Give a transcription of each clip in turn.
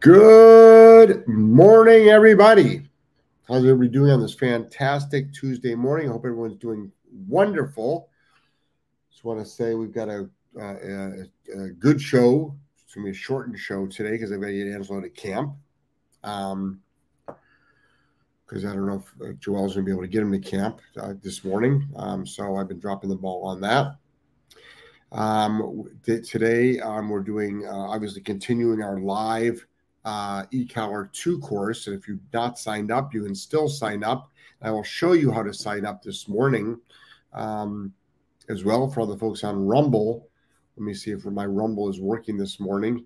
Good morning, everybody. How's everybody doing on this fantastic Tuesday morning? I hope everyone's doing wonderful. Just want to say we've got a, a, a good show. It's going to be a shortened show today because I've got to get Angelo to camp. Um, because I don't know if uh, Joel's going to be able to get him to camp uh, this morning. Um, so I've been dropping the ball on that. Um, today um, we're doing uh, obviously continuing our live uh, e-collar 2 course. And if you've not signed up, you can still sign up. I will show you how to sign up this morning um, as well for all the folks on Rumble. Let me see if my Rumble is working this morning.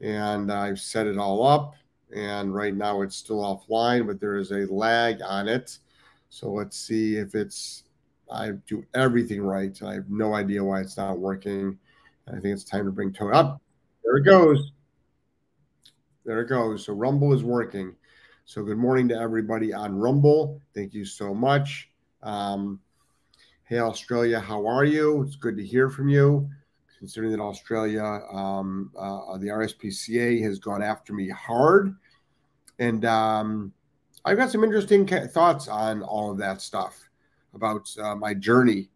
And I've set it all up. And right now it's still offline, but there is a lag on it. So let's see if it's, I do everything right. I have no idea why it's not working. I think it's time to bring Tony up. There it goes. There it goes. So Rumble is working. So good morning to everybody on Rumble. Thank you so much. Um, hey, Australia, how are you? It's good to hear from you. Considering that Australia, um, uh, the RSPCA has gone after me hard. And um, I've got some interesting thoughts on all of that stuff about uh, my journey.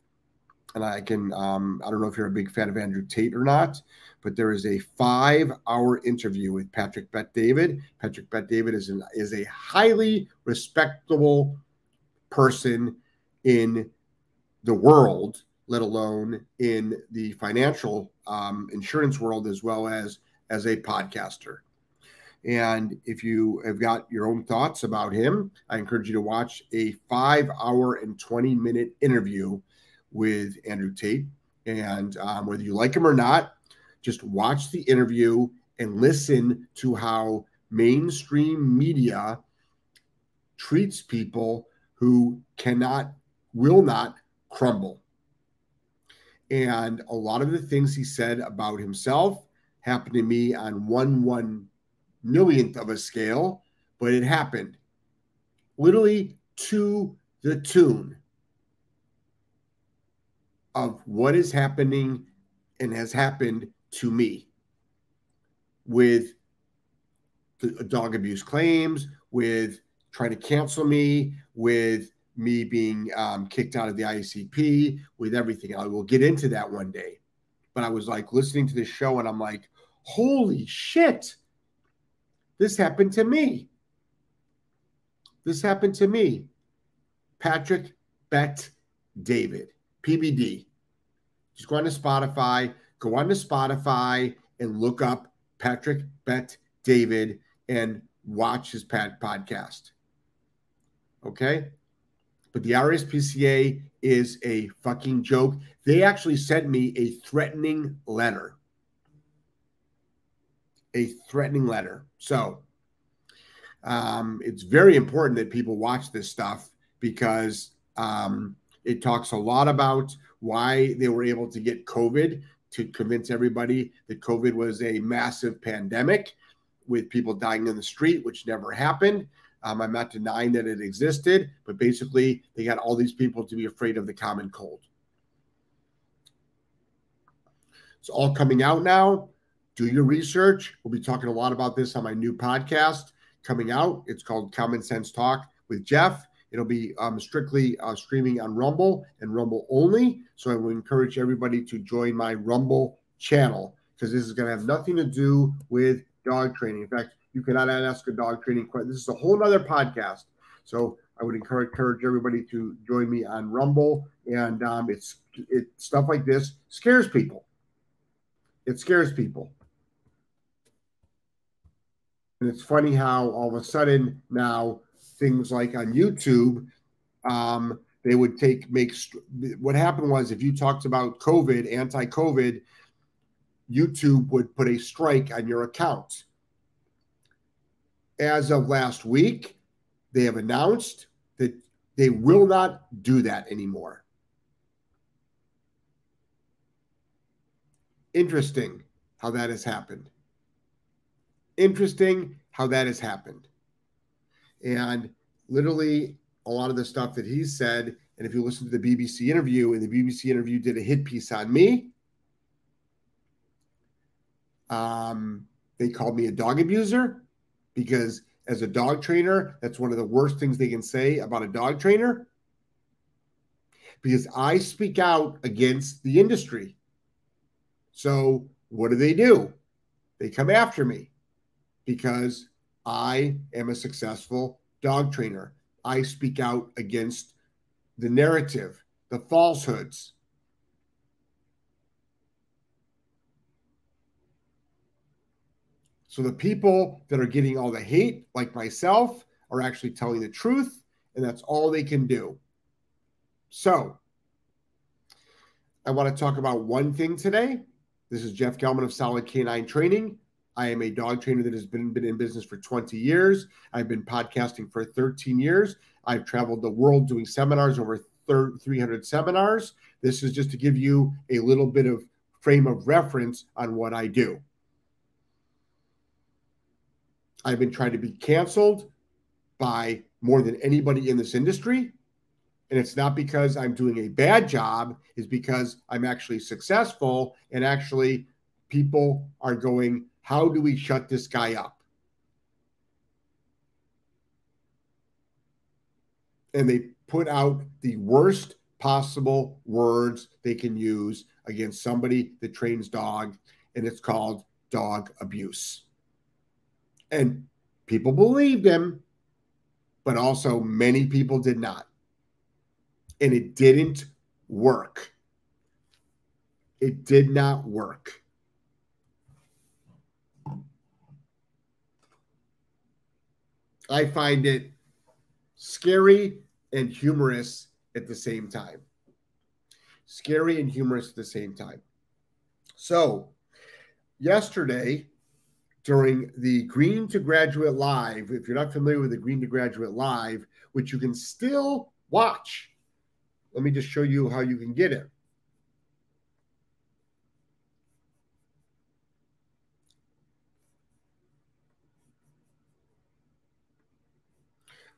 And I can, um, I don't know if you're a big fan of Andrew Tate or not, but there is a five hour interview with Patrick Bet David. Patrick Bet David is, is a highly respectable person in the world, let alone in the financial um, insurance world, as well as as a podcaster. And if you have got your own thoughts about him, I encourage you to watch a five hour and 20 minute interview with Andrew Tate. And um, whether you like him or not, just watch the interview and listen to how mainstream media treats people who cannot, will not crumble. And a lot of the things he said about himself happened to me on one one millionth of a scale, but it happened literally to the tune of what is happening and has happened to me with the dog abuse claims, with trying to cancel me, with me being um, kicked out of the IACP, with everything. I will get into that one day. But I was like listening to this show and I'm like, holy shit, this happened to me. This happened to me. Patrick Bet David, PBD. Just go on to Spotify, go on to Spotify and look up Patrick Bet David and watch his pad podcast. Okay. But the RSPCA is a fucking joke. They actually sent me a threatening letter. A threatening letter. So um, it's very important that people watch this stuff because um, it talks a lot about why they were able to get COVID to convince everybody that COVID was a massive pandemic with people dying in the street, which never happened. Um, I'm not denying that it existed, but basically, they got all these people to be afraid of the common cold. It's all coming out now. Do your research. We'll be talking a lot about this on my new podcast coming out. It's called Common Sense Talk with Jeff. It'll be um, strictly uh, streaming on Rumble and Rumble only. So I would encourage everybody to join my Rumble channel because this is going to have nothing to do with dog training. In fact, you cannot ask a dog training question. This is a whole other podcast. So I would encourage, encourage everybody to join me on Rumble. And um, it's it stuff like this scares people. It scares people. And it's funny how all of a sudden now things like on YouTube, um, they would take make what happened was if you talked about COVID, anti-COVID, YouTube would put a strike on your account. As of last week, they have announced that they will not do that anymore. Interesting how that has happened. Interesting how that has happened. And literally, a lot of the stuff that he said, and if you listen to the BBC interview, and the BBC interview did a hit piece on me, Um, they called me a dog abuser because, as a dog trainer, that's one of the worst things they can say about a dog trainer. Because I speak out against the industry. So, what do they do? They come after me because I am a successful dog trainer. I speak out against the narrative, the falsehoods. So the people that are getting all the hate, like myself, are actually telling the truth, and that's all they can do. So I want to talk about one thing today. This is Jeff Gellman of Solid K9 Training. I am a dog trainer that has been, been in business for 20 years. I've been podcasting for 13 years. I've traveled the world doing seminars, over 300 seminars. This is just to give you a little bit of frame of reference on what I do. I've been trying to be canceled by more than anybody in this industry. And it's not because I'm doing a bad job, it's because I'm actually successful and actually people are going, How do we shut this guy up? And they put out the worst possible words they can use against somebody that trains dog, and it's called dog abuse. And people believed him, but also many people did not. And it didn't work. It did not work. I find it scary and humorous at the same time. Scary and humorous at the same time. So, yesterday, during the Green to Graduate Live. If you're not familiar with the Green to Graduate Live, which you can still watch, let me just show you how you can get it.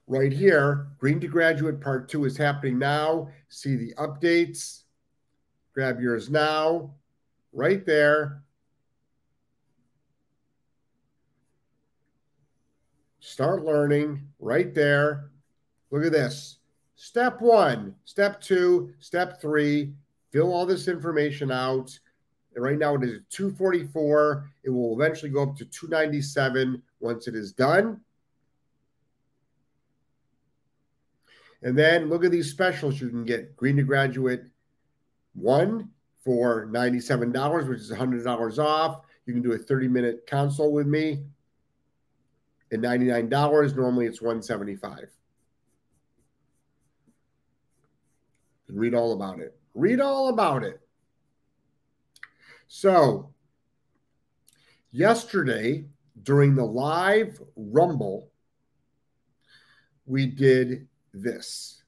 Right here, Green to Graduate Part 2 is happening now. See the updates. Grab yours now. Right there. Start learning right there. Look at this. Step one, step two, step three. Fill all this information out. And right now it is 244. It will eventually go up to 297 once it is done. And then look at these specials you can get. Green to Graduate one for $97, which is $100 off. You can do a 30 minute consult with me at $99. Normally it's 175 Read all about it. Read all about it. So, yesterday during the live Rumble, we did this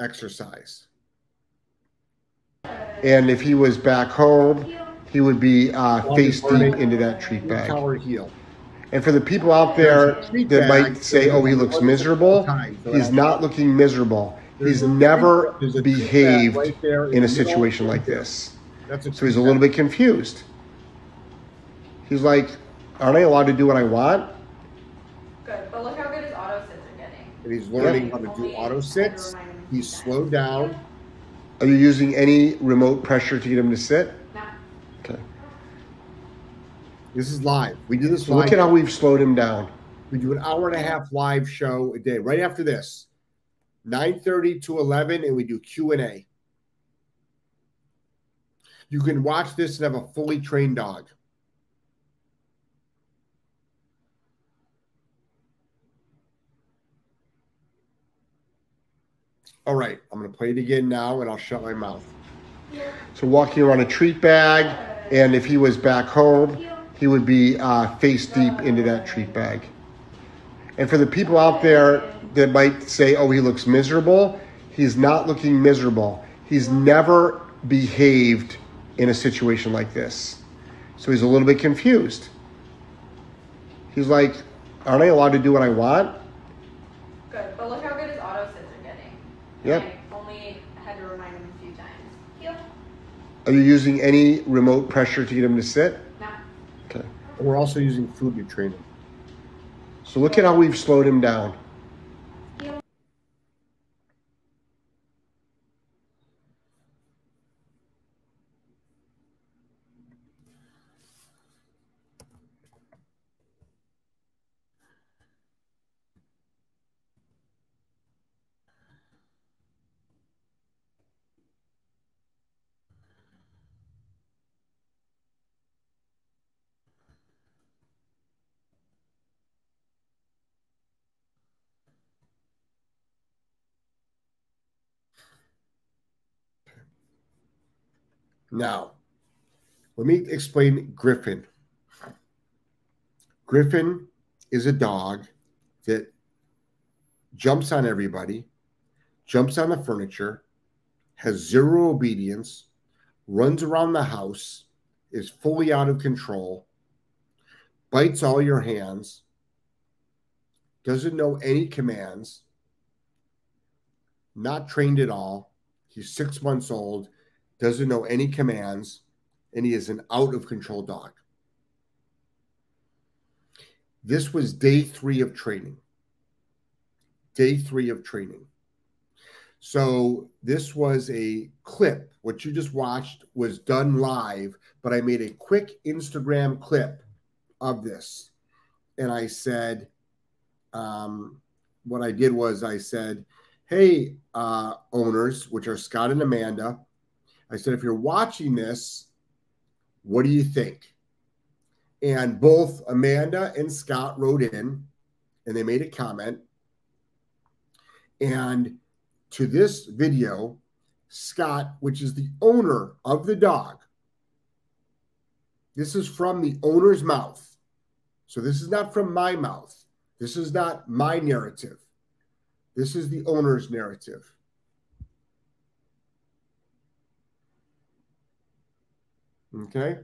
exercise. And if he was back home, he would be uh, face deep into that treat bag. Heel. And for the people out there that might say, oh, he looks miserable, he's not looking miserable. He's never behaved in a situation like this. So he's a little bit confused. He's like, aren't I allowed to do what I want? Good, but look how good his auto sits are getting. And he's learning how to do auto sits. He's slowed down. Are you using any remote pressure to get him to sit? Okay. This is live. We do this live. Look at how we've slowed him down. We do an hour and a half live show a day. Right after this, 9:30 to 11, and we do Q&A. You can watch this and have a fully trained dog. All right, I'm to play it again now, and I'll shut my mouth. So walking around a treat bag, and if he was back home, he would be uh, face deep into that treat bag. And for the people out there that might say, oh, he looks miserable, he's not looking miserable. He's never behaved in a situation like this. So he's a little bit confused. He's like, aren't I allowed to do what I want? Good, but look how good his auto sits are getting. Yep. I only had to remind him a few times. Heel. Are you using any remote pressure to get him to sit? No. Okay. We're also using food to train him. So look at how we've slowed him down. Now, let me explain Griffin. Griffin is a dog that jumps on everybody, jumps on the furniture, has zero obedience, runs around the house, is fully out of control, bites all your hands, doesn't know any commands, not trained at all. He's six months old doesn't know any commands, and he is an out of control dog. This was day three of training. Day three of training. So this was a clip. What you just watched was done live, but I made a quick Instagram clip of this. And I said, um, what I did was I said, hey, uh, owners, which are Scott and Amanda, I said, if you're watching this, what do you think? And both Amanda and Scott wrote in and they made a comment. And to this video, Scott, which is the owner of the dog, this is from the owner's mouth. So this is not from my mouth. This is not my narrative. This is the owner's narrative. Okay.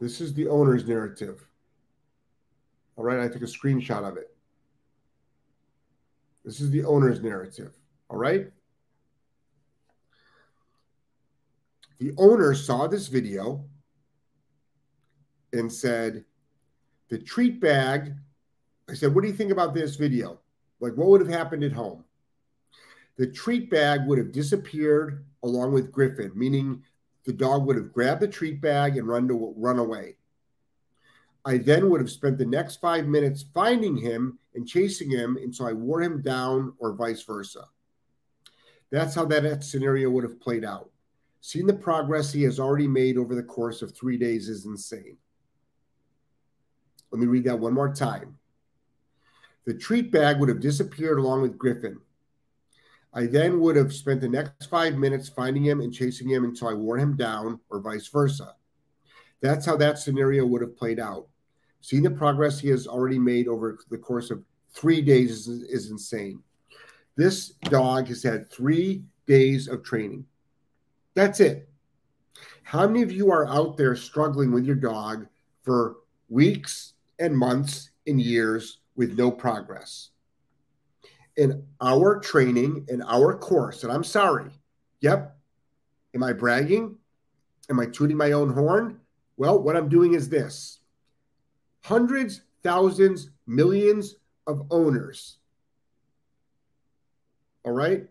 This is the owner's narrative. All right. I took a screenshot of it. This is the owner's narrative. All right. The owner saw this video and said, the treat bag. I said, what do you think about this video? Like, what would have happened at home? The treat bag would have disappeared along with Griffin, meaning the dog would have grabbed the treat bag and run to run away. I then would have spent the next five minutes finding him and chasing him until I wore him down, or vice versa. That's how that scenario would have played out. Seeing the progress he has already made over the course of three days is insane. Let me read that one more time. The treat bag would have disappeared along with Griffin. I then would have spent the next five minutes finding him and chasing him until I wore him down, or vice versa. That's how that scenario would have played out. Seeing the progress he has already made over the course of three days is, is insane. This dog has had three days of training. That's it. How many of you are out there struggling with your dog for weeks and months and years with no progress? In our training, in our course, and I'm sorry. Yep. Am I bragging? Am I tooting my own horn? Well, what I'm doing is this hundreds, thousands, millions of owners. All right.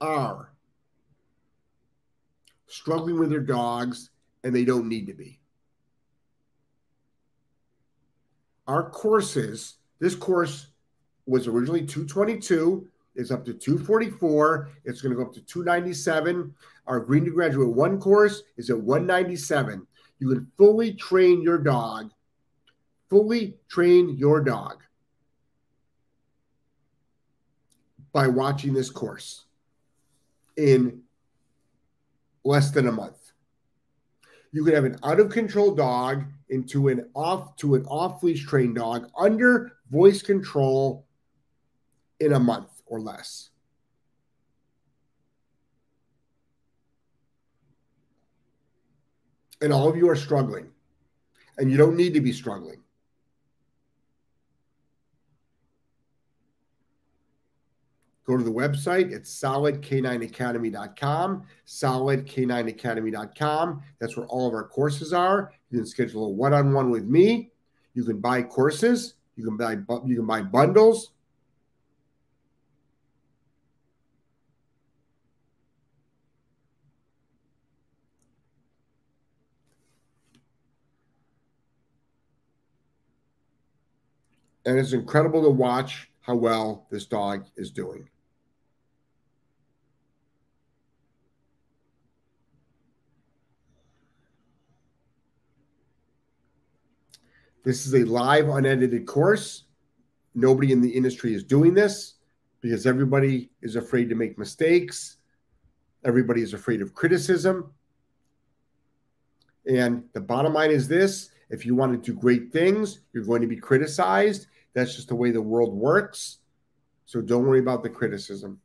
Are struggling with their dogs and they don't need to be. Our courses, this course was originally 222, it's up to 244. It's going to go up to 297. Our Green to Graduate 1 course is at 197. You can fully train your dog, fully train your dog by watching this course in less than a month. You can have an out of control dog into an off to an off leash trained dog under voice control in a month or less. And all of you are struggling, and you don't need to be struggling. Go to the website. It's solidk9academy.com, solidk9academy.com. That's where all of our courses are. You can schedule a one-on-one with me. You can buy courses. You can buy you can buy bundles. And it's incredible to watch how well this dog is doing. This is a live, unedited course. Nobody in the industry is doing this because everybody is afraid to make mistakes. Everybody is afraid of criticism. And the bottom line is this if you want to do great things, you're going to be criticized. That's just the way the world works. So don't worry about the criticism.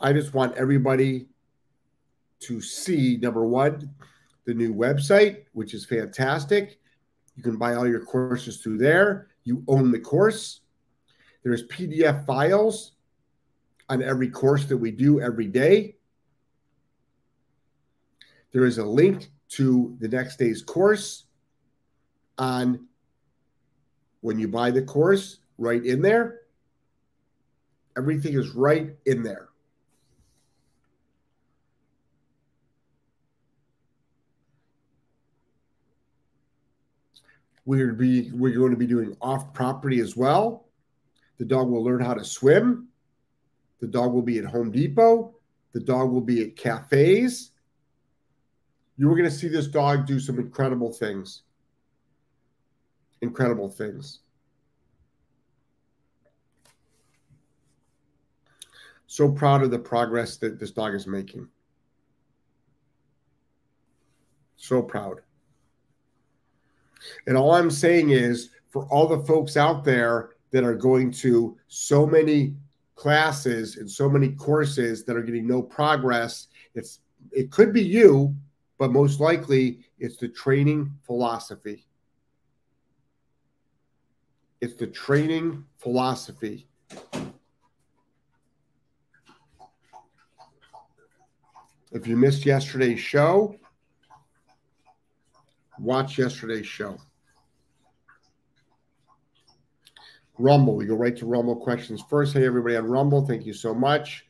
I just want everybody to see number one, the new website, which is fantastic. You can buy all your courses through there. You own the course. There's PDF files on every course that we do every day. There is a link to the next day's course on when you buy the course right in there. Everything is right in there. We're, be, we're going to be doing off property as well. The dog will learn how to swim. The dog will be at Home Depot. The dog will be at cafes You are going to see this dog do some incredible things. Incredible things. So proud of the progress that this dog is making. So proud. And all I'm saying is for all the folks out there that are going to so many classes and so many courses that are getting no progress, it's it could be you but most likely it's the training philosophy. It's the training philosophy. If you missed yesterday's show, watch yesterday's show. Rumble, we go right to Rumble questions first. Hey, everybody on Rumble, thank you so much.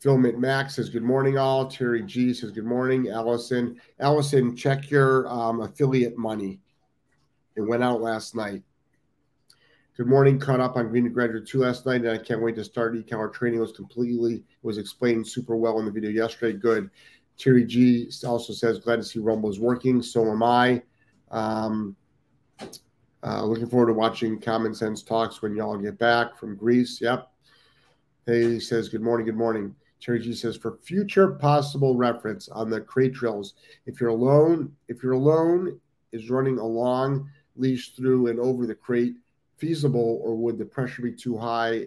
Phil McMax says, Good morning, all. Terry G says, Good morning. Allison. Allison, check your um, affiliate money. It went out last night. Good morning. Caught up on Green Graduate 2 last night, and I can't wait to start e-collar training. It was completely, was explained super well in the video yesterday. Good. Terry G also says, Glad to see Rumble is working. So am I. Um, uh, looking forward to watching Common Sense Talks when y'all get back from Greece. Yep. He says, Good morning. Good morning. Terry G says for future possible reference on the crate drills, if you're alone, if you're alone is running a long leash through and over the crate feasible, or would the pressure be too high,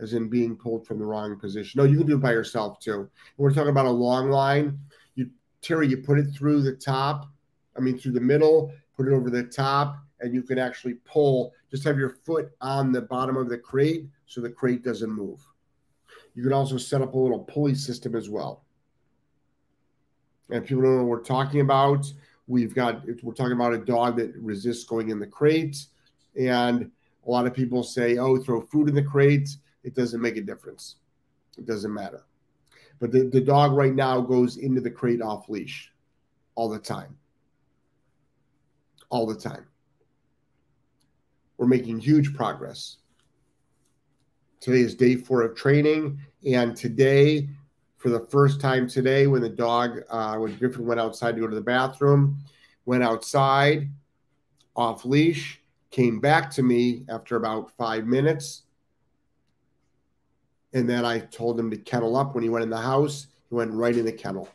as in being pulled from the wrong position? No, you can do it by yourself too. We're talking about a long line. You Terry, you put it through the top, I mean through the middle, put it over the top, and you can actually pull. Just have your foot on the bottom of the crate so the crate doesn't move. You can also set up a little pulley system as well. And people don't know what we're talking about. We've got we're talking about a dog that resists going in the crate, and a lot of people say, "Oh, throw food in the crate." It doesn't make a difference. It doesn't matter. But the, the dog right now goes into the crate off leash all the time. All the time. We're making huge progress. Today is day four of training. And today, for the first time today, when the dog, uh, when Griffin went outside to go to the bathroom, went outside off leash, came back to me after about five minutes. And then I told him to kennel up when he went in the house. He went right in the kennel.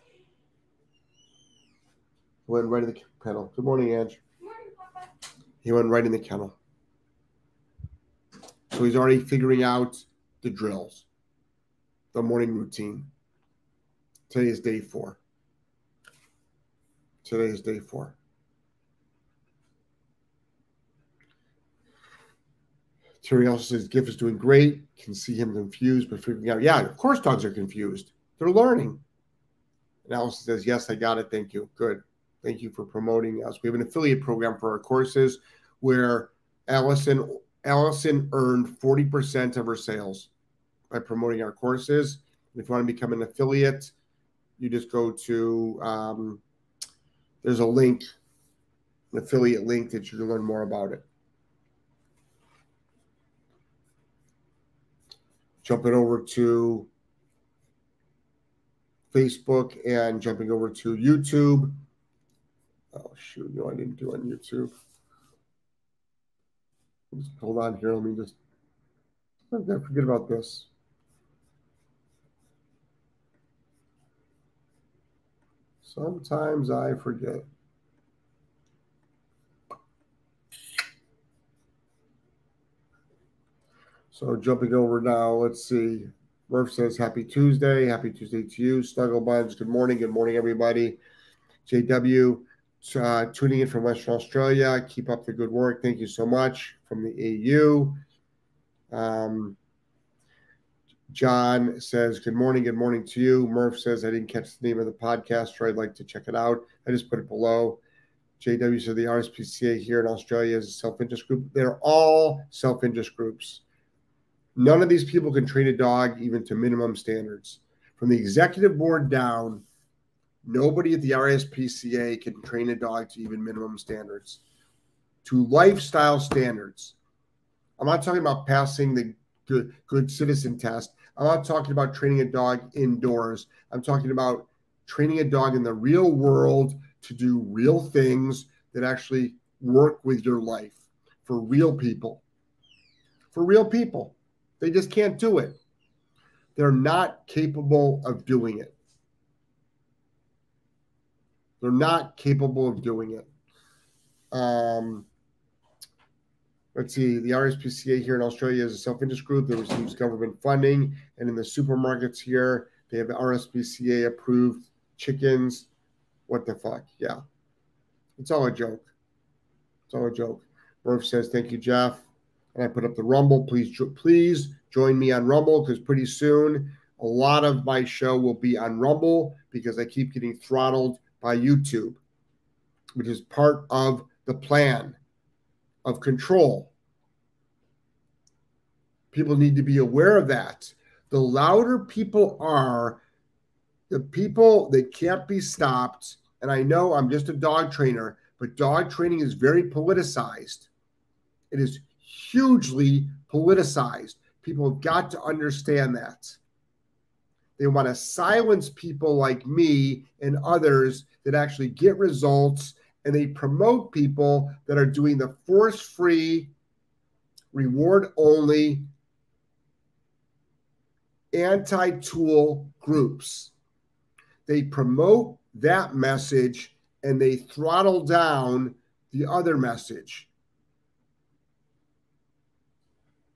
He went right in the kennel. Good morning, Ange. Good morning, Papa. He went right in the kennel. So he's already figuring out the drills, the morning routine. Today is day four. Today is day four. Terry also says Giff is doing great. Can see him confused, but figuring out, yeah, of course dogs are confused. They're learning. And Allison says, Yes, I got it. Thank you. Good. Thank you for promoting us. We have an affiliate program for our courses where Allison Allison earned 40% of her sales by promoting our courses. If you want to become an affiliate, you just go to um, there's a link, an affiliate link that you can learn more about it. Jumping over to Facebook and jumping over to YouTube. Oh shoot, no, I didn't do on YouTube. Just hold on here. Let me just I forget about this. Sometimes I forget. So jumping over now, let's see. Murph says, Happy Tuesday. Happy Tuesday to you. Snuggle Buds, good morning. Good morning, everybody. JW, uh, tuning in from Western Australia. Keep up the good work. Thank you so much from the AU. Um, John says, Good morning. Good morning to you. Murph says, I didn't catch the name of the podcast, or I'd like to check it out. I just put it below. JW said, The RSPCA here in Australia is a self interest group. They're all self interest groups. None of these people can train a dog even to minimum standards. From the executive board down, nobody at the RSPCA can train a dog to even minimum standards, to lifestyle standards. I'm not talking about passing the good, good citizen test. I'm not talking about training a dog indoors. I'm talking about training a dog in the real world to do real things that actually work with your life for real people. For real people. They just can't do it. They're not capable of doing it. They're not capable of doing it. Um, let's see, the RSPCA here in Australia is a self interest group that receives government funding. And in the supermarkets here, they have RSPCA approved chickens. What the fuck? Yeah. It's all a joke. It's all a joke. Murph says, Thank you, Jeff. And I put up the Rumble. Please, please join me on Rumble because pretty soon a lot of my show will be on Rumble because I keep getting throttled by YouTube, which is part of the plan of control. People need to be aware of that. The louder people are, the people that can't be stopped. And I know I'm just a dog trainer, but dog training is very politicized. It is hugely politicized. People have got to understand that. They want to silence people like me and others that actually get results and they promote people that are doing the force free, reward only, anti tool groups. They promote that message and they throttle down the other message.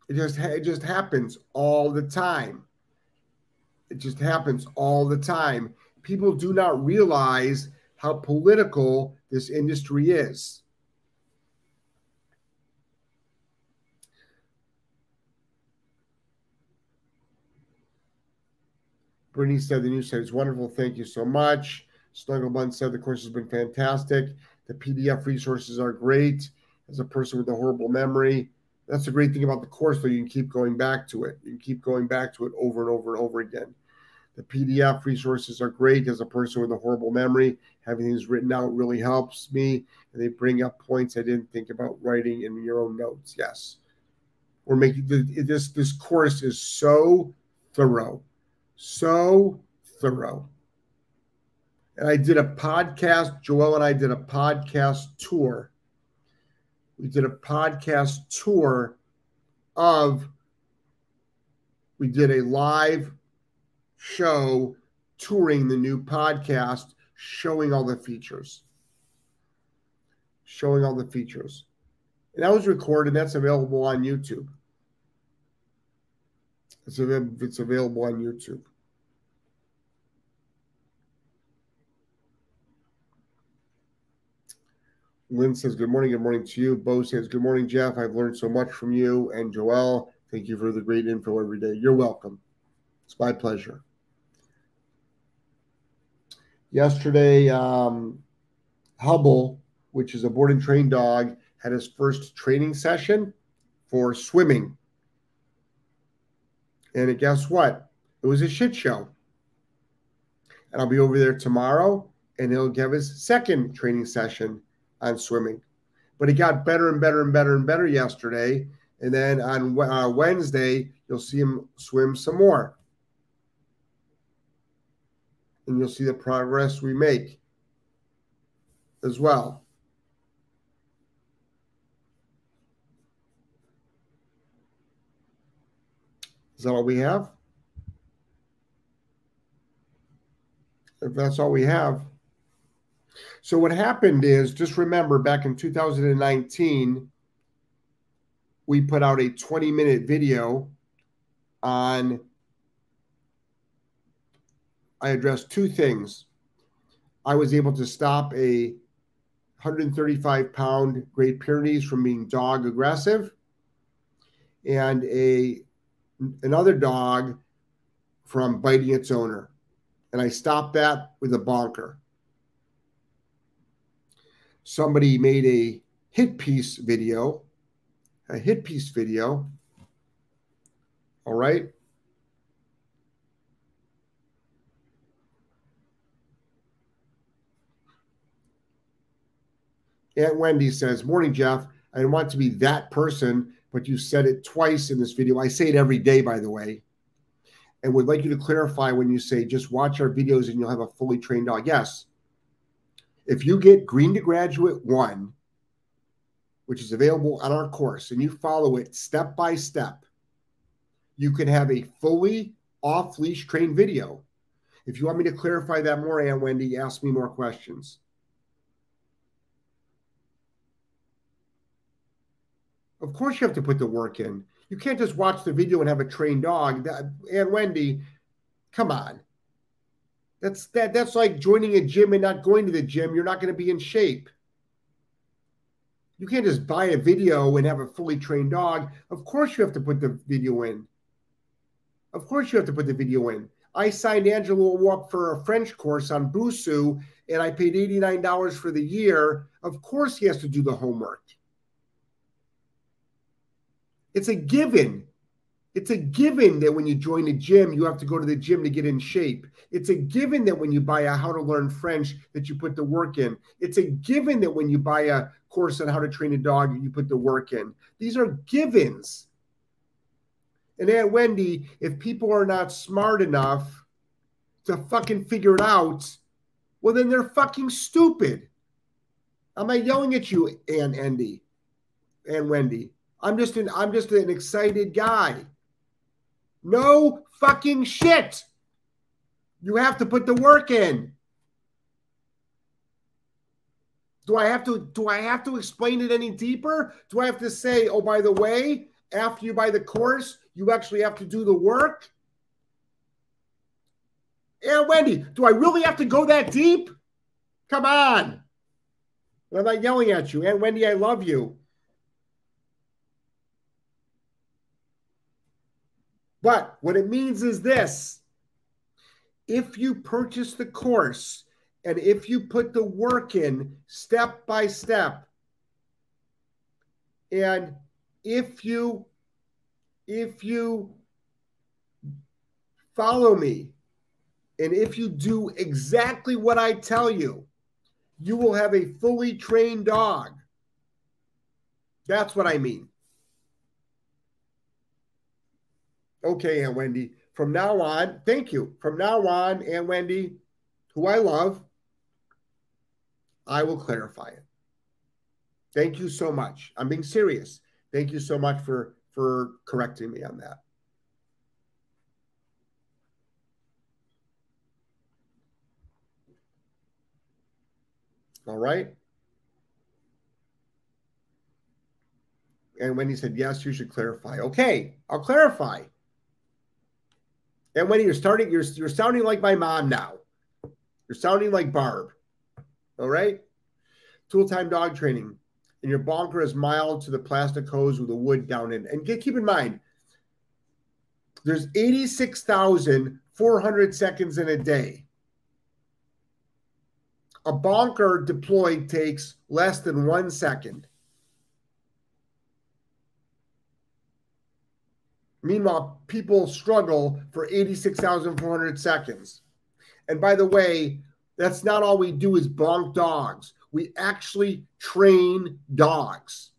It just it just happens all the time. It just happens all the time. People do not realize how political this industry is. Brittany said the news site is wonderful. Thank you so much. Snugglebun said the course has been fantastic. The PDF resources are great. As a person with a horrible memory, that's the great thing about the course, though. You can keep going back to it. You can keep going back to it over and over and over again. The PDF resources are great as a person with a horrible memory. Having things written out really helps me. And they bring up points I didn't think about writing in your own notes. Yes. We're making this this course is so thorough. So thorough. And I did a podcast, Joel and I did a podcast tour we did a podcast tour of we did a live show touring the new podcast showing all the features. Showing all the features. And that was recorded that's available on youtube. It's, it's available on youtube Lynn says, Good morning. Good morning to you. Bo says, Good morning, Jeff. I've learned so much from you. And Joel, thank you for the great info every day. You're welcome. It's my pleasure. Yesterday, um, Hubble, which is a board and train dog, had his first training session for swimming. And guess what? It was a shit show. And I'll be over there tomorrow and he'll give his second training session on swimming. But he got better and better and better and better yesterday. And then on uh, Wednesday, you'll see him swim some more. And you'll see the progress we make as well. Is that all we have? If that's all we have. So what happened is just remember back in 2019, we put out a 20 minute video on I addressed two things. I was able to stop a 135 pound Great Pyrenees from being dog aggressive and a another dog from biting its owner. And I stopped that with a bonker. Somebody made a hit piece video, a hit piece video. All right. Aunt Wendy says, Morning, Jeff. I didn't want to be that person, but you said it twice in this video. I say it every day, by the way. And would like you to clarify when you say just watch our videos and you'll have a fully trained dog. Yes. If you get Green to Graduate 1, which is available on our course, and you follow it step by step, you can have a fully off leash trained video. If you want me to clarify that more, Aunt Wendy, ask me more questions. Of course, you have to put the work in. You can't just watch the video and have a trained dog. That, and Wendy, come on. That's that. That's like joining a gym and not going to the gym. You're not going to be in shape. You can't just buy a video and have a fully trained dog. Of course, you have to put the video in. Of course, you have to put the video in. I signed Angelo up for a French course on Busuu, and I paid $89 for the year. Of course, he has to do the homework. It's a given. It's a given that when you join a gym, you have to go to the gym to get in shape. It's a given that when you buy a how to learn French, that you put the work in. It's a given that when you buy a course on how to train a dog, you put the work in. These are givens. And Aunt Wendy, if people are not smart enough to fucking figure it out, well, then they're fucking stupid. I'm not yelling at you, Aunt Andy, Aunt Wendy. I'm just an I'm just an excited guy. No fucking shit. You have to put the work in. Do I have to do I have to explain it any deeper? Do I have to say, "Oh, by the way, after you buy the course, you actually have to do the work?" Yeah, Wendy, do I really have to go that deep? Come on. I'm not yelling at you. And Wendy, I love you. But what it means is this if you purchase the course and if you put the work in step by step, and if you if you follow me and if you do exactly what I tell you, you will have a fully trained dog. That's what I mean. Okay, Aunt Wendy, from now on, thank you. From now on, Aunt Wendy, who I love, I will clarify it. Thank you so much. I'm being serious. Thank you so much for for correcting me on that. All right. And when he said, yes, you should clarify. Okay, I'll clarify. And when you're starting, you're you're sounding like my mom now. You're sounding like Barb. All right. tool time dog training, and your bonker is mild to the plastic hose with the wood down in. And get, keep in mind, there's 86,400 seconds in a day. A bonker deployed takes less than one second. Meanwhile, people struggle for 86,400 seconds. And by the way, that's not all we do is bonk dogs. We actually train dogs.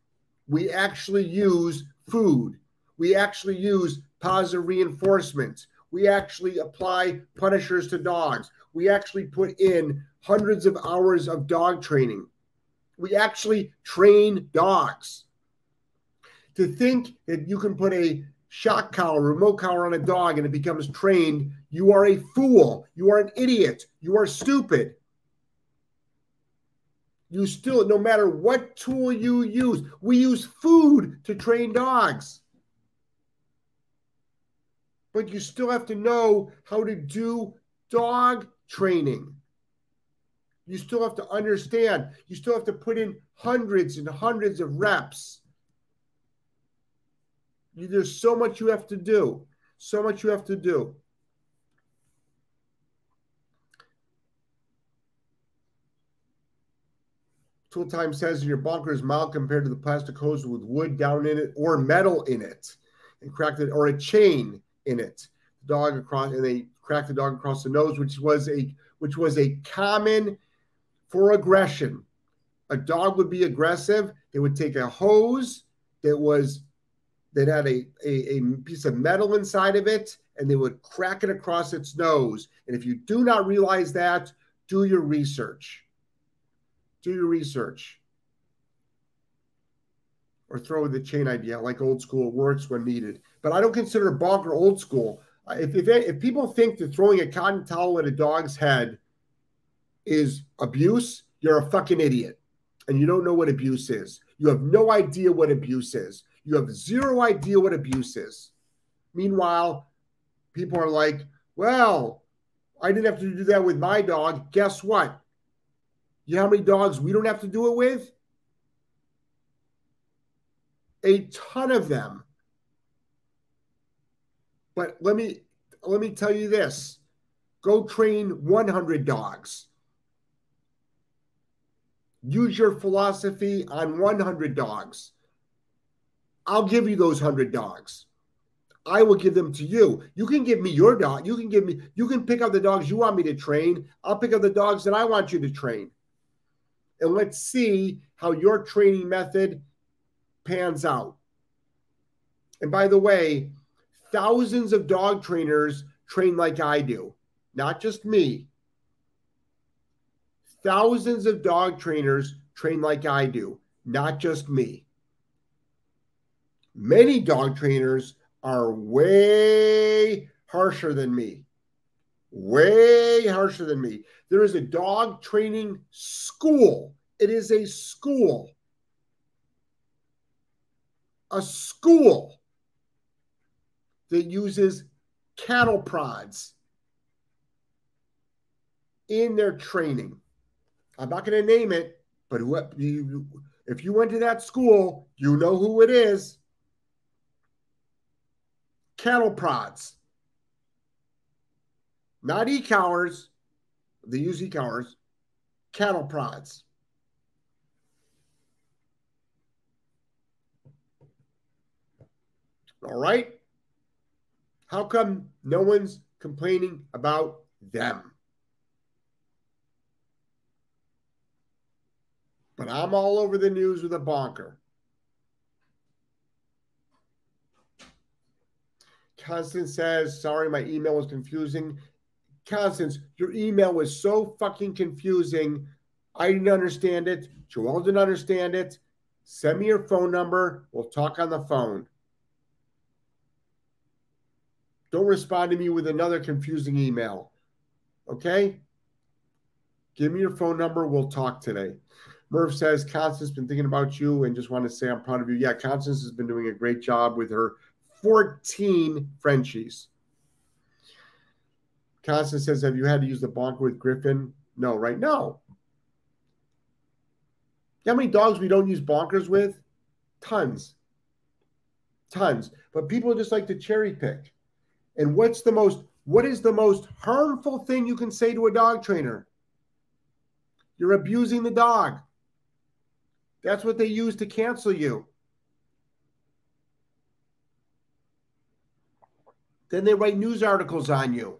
We actually use food. We actually use positive reinforcement. We actually apply punishers to dogs. We actually put in hundreds of hours of dog training. We actually train dogs. To think that you can put a shock collar, remote collar on a dog and it becomes trained, you are a fool. You are an idiot. You are stupid. You still, no matter what tool you use, we use food to train dogs. But you still have to know how to do dog training. You still have to understand. You still have to put in hundreds and hundreds of reps. There's so much you have to do. So much you have to do. Tool Time says your bonker is mild compared to the plastic hose with wood down in it or metal in it and cracked it or a chain in it. The dog across and they cracked the dog across the nose, which was a which was a common for aggression. A dog would be aggressive. They would take a hose that was that had a, a, a piece of metal inside of it and they would crack it across its nose. And if you do not realize that, do your research do your research or throw the chain idea like old school works when needed. But I don't consider bonker old school. If, if, if people think that throwing a cotton towel at a dog's head is abuse, you're a fucking idiot. And you don't know what abuse is. You have no idea what abuse is. You have zero idea what abuse is. Meanwhile, people are like, well, I didn't have to do that with my dog. Guess what? You know how many dogs we don't have to do it with? A ton of them. But let me let me tell you this. Go train 100 dogs. Use your philosophy on 100 dogs. I'll give you those 100 dogs. I will give them to you. You can give me your dog. You can give me, you can pick up the dogs you want me to train. I'll pick up the dogs that I want you to train and let's see how your training method pans out. And by the way, thousands of dog trainers train like I do, not just me. Thousands of dog trainers train like I do, not just me. Many dog trainers are way harsher than me way harsher than me. There is a dog training school. It is a school. A school that uses cattle prods in their training. I'm not going to name it, but if you went to that school, you know who it is. Cattle prods not e-collars. They use e-collars, cattle prods. All right. How come no one's complaining about them? But I'm all over the news with a bonker. Constance says, sorry, my email was confusing. Constance, your email was so fucking confusing. I didn't understand it. Joel didn't understand it. Send me your phone number. We'll talk on the phone. Don't respond to me with another confusing email. Okay? Give me your phone number. We'll talk today. Murph says, Constance been thinking about you and just want to say I'm proud of you. Yeah, Constance has been doing a great job with her 14 Frenchies. Constance says, Have you had to use the bonker with Griffin? No, right? No. You know how many dogs we don't use bonkers with? Tons. Tons. But people just like to cherry pick. And what's the most what is the most harmful thing you can say to a dog trainer? You're abusing the dog. That's what they use to cancel you. Then they write news articles on you.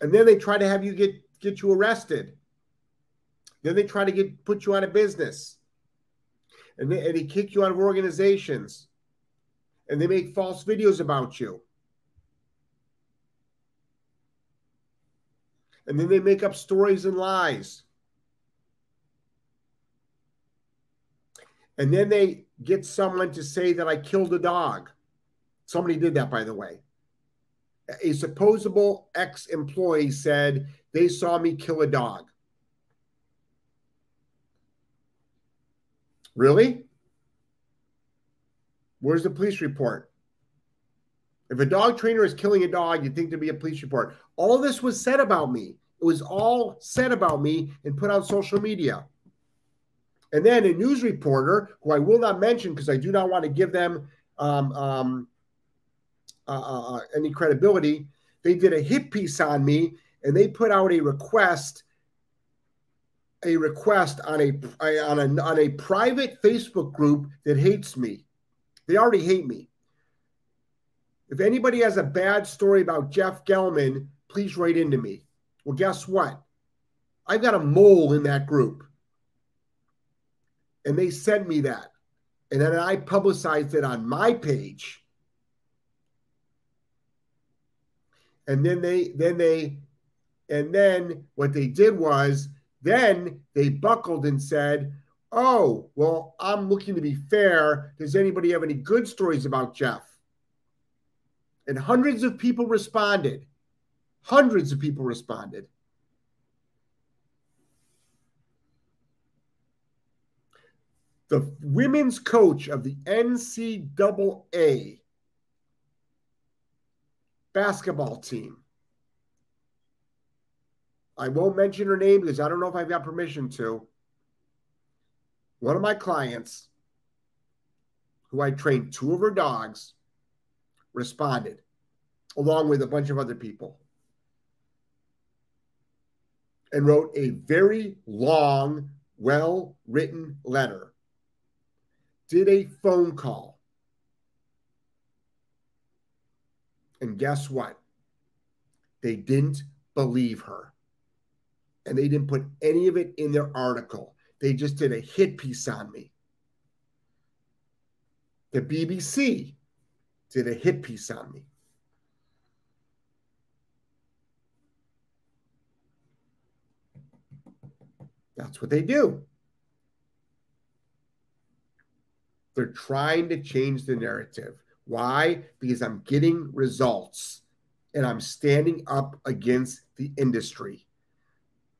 And then they try to have you get get you arrested. Then they try to get put you out of business. And they, and they kick you out of organizations. And they make false videos about you. And then they make up stories and lies. And then they get someone to say that I killed a dog. Somebody did that, by the way. A supposable ex employee said they saw me kill a dog. Really? Where's the police report? If a dog trainer is killing a dog, you'd think there'd be a police report. All this was said about me. It was all said about me and put on social media. And then a news reporter, who I will not mention because I do not want to give them um, um, uh, uh, uh, any credibility, they did a hit piece on me and they put out a request a request on a on a on a private Facebook group that hates me. They already hate me. If anybody has a bad story about Jeff Gellman, please write into me. Well, guess what? I've got a mole in that group. And they sent me that. And then I publicized it on my page. And then they then they and then what they did was then they buckled and said, Oh, well, I'm looking to be fair. Does anybody have any good stories about Jeff? And hundreds of people responded. Hundreds of people responded. The women's coach of the NCAA basketball team I won't mention her name because I don't know if I've got permission to. One of my clients, who I trained two of her dogs, responded along with a bunch of other people and wrote a very long, well written letter, did a phone call. And guess what? They didn't believe her and they didn't put any of it in their article. They just did a hit piece on me. The BBC did a hit piece on me. That's what they do. They're trying to change the narrative. Why? Because I'm getting results and I'm standing up against the industry.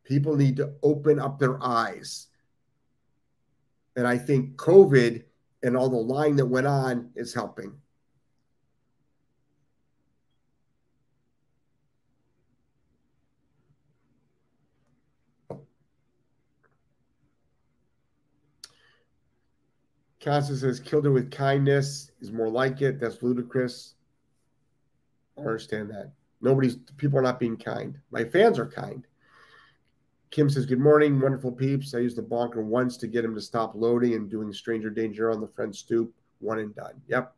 People need to open up their eyes. And I think COVID and all the lying that went on is helping. Casa says, killed her with kindness is more like it. That's ludicrous. I understand that. Nobody's, people are not being kind. My fans are kind. Kim says, Good morning, wonderful peeps. I used the bonker once to get him to stop loading and doing stranger danger on the front stoop. One and done. Yep.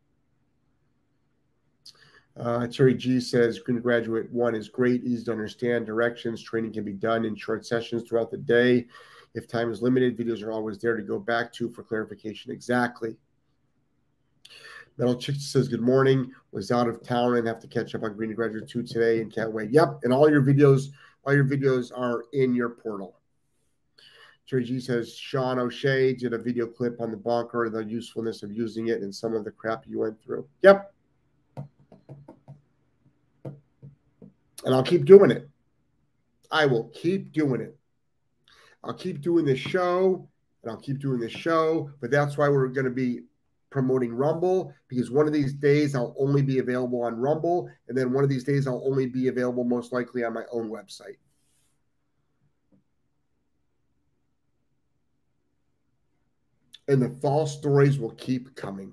Uh, Terry G says, Green Graduate 1 is great, easy to understand. Directions, training can be done in short sessions throughout the day. If time is limited, videos are always there to go back to for clarification. Exactly. Metal Chick says, Good morning. Was out of town and have to catch up on Green Graduate 2 today and can't wait. Yep. And all your videos all your videos are in your portal. Terry G says Sean O'Shea did a video clip on the bonker, and the usefulness of using it, and some of the crap you went through. Yep. And I'll keep doing it. I will keep doing it. I'll keep doing this show and I'll keep doing this show, but that's why we're going to be promoting Rumble because one of these days I'll only be available on Rumble, and then one of these days I'll only be available most likely on my own website. And the false stories will keep coming.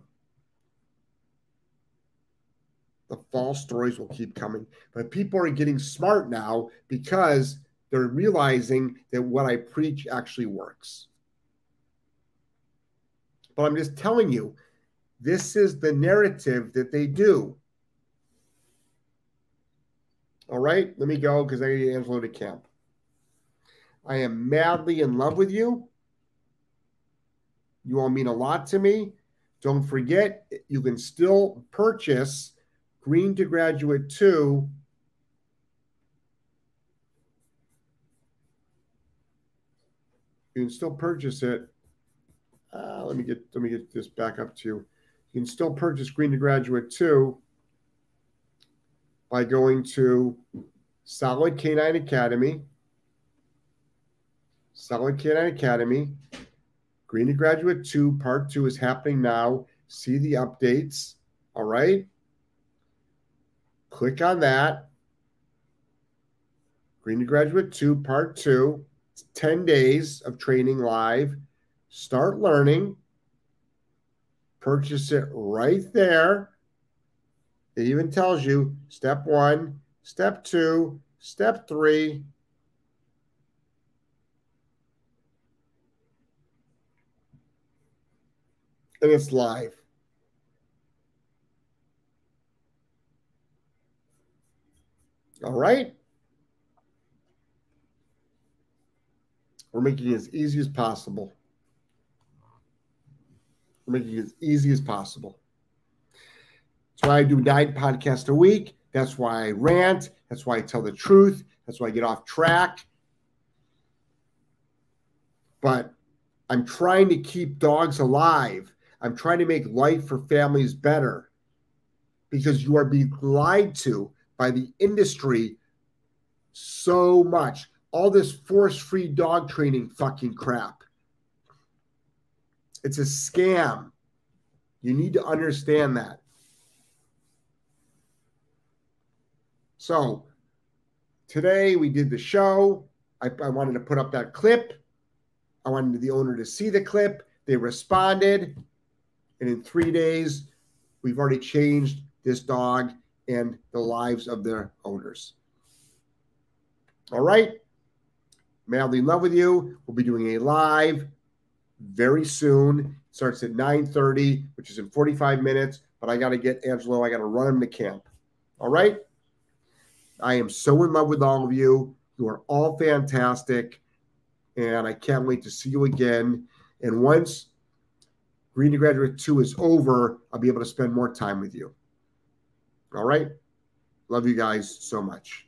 The false stories will keep coming. But people are getting smart now because they're realizing that what I preach actually works. But I'm just telling you, this is the narrative that they do. All right, let me go because I need Angelo to camp. I am madly in love with you. You all mean a lot to me. Don't forget, you can still purchase Green to Graduate 2 you can still purchase it. Uh, let me get let me get this back up to you. You can still purchase Green to Graduate 2 by going to Solid K9 Academy. Solid K9 Academy. Green to Graduate 2, Part 2 is happening now. See the updates. All right. Click on that. Green to Graduate 2, Part 2. It's 10 days of training live. Start learning. Purchase it right there. It even tells you step one, step two, step three. And it's live. All right. We're making it as easy as possible. We're making it as easy as possible. That's why I do nine podcasts a week. That's why I rant. That's why I tell the truth. That's why I get off track. But I'm trying to keep dogs alive. I'm trying to make life for families better because you are being lied to by the industry so much. All this force free dog training fucking crap. It's a scam. You need to understand that. So today we did the show. I, I, wanted to put up that clip. I wanted the owner to see the clip. They responded. And in three days, we've already changed this dog and the lives of their owners. All right. Madly in love with you. We'll be doing a live very soon. Starts at 9:30, which is in 45 minutes. But I got to get Angelo. I got to run him to camp. All right. I am so in love with all of you. You are all fantastic. And I can't wait to see you again. And once Green to Graduate 2 is over, I'll be able to spend more time with you. All right. Love you guys so much.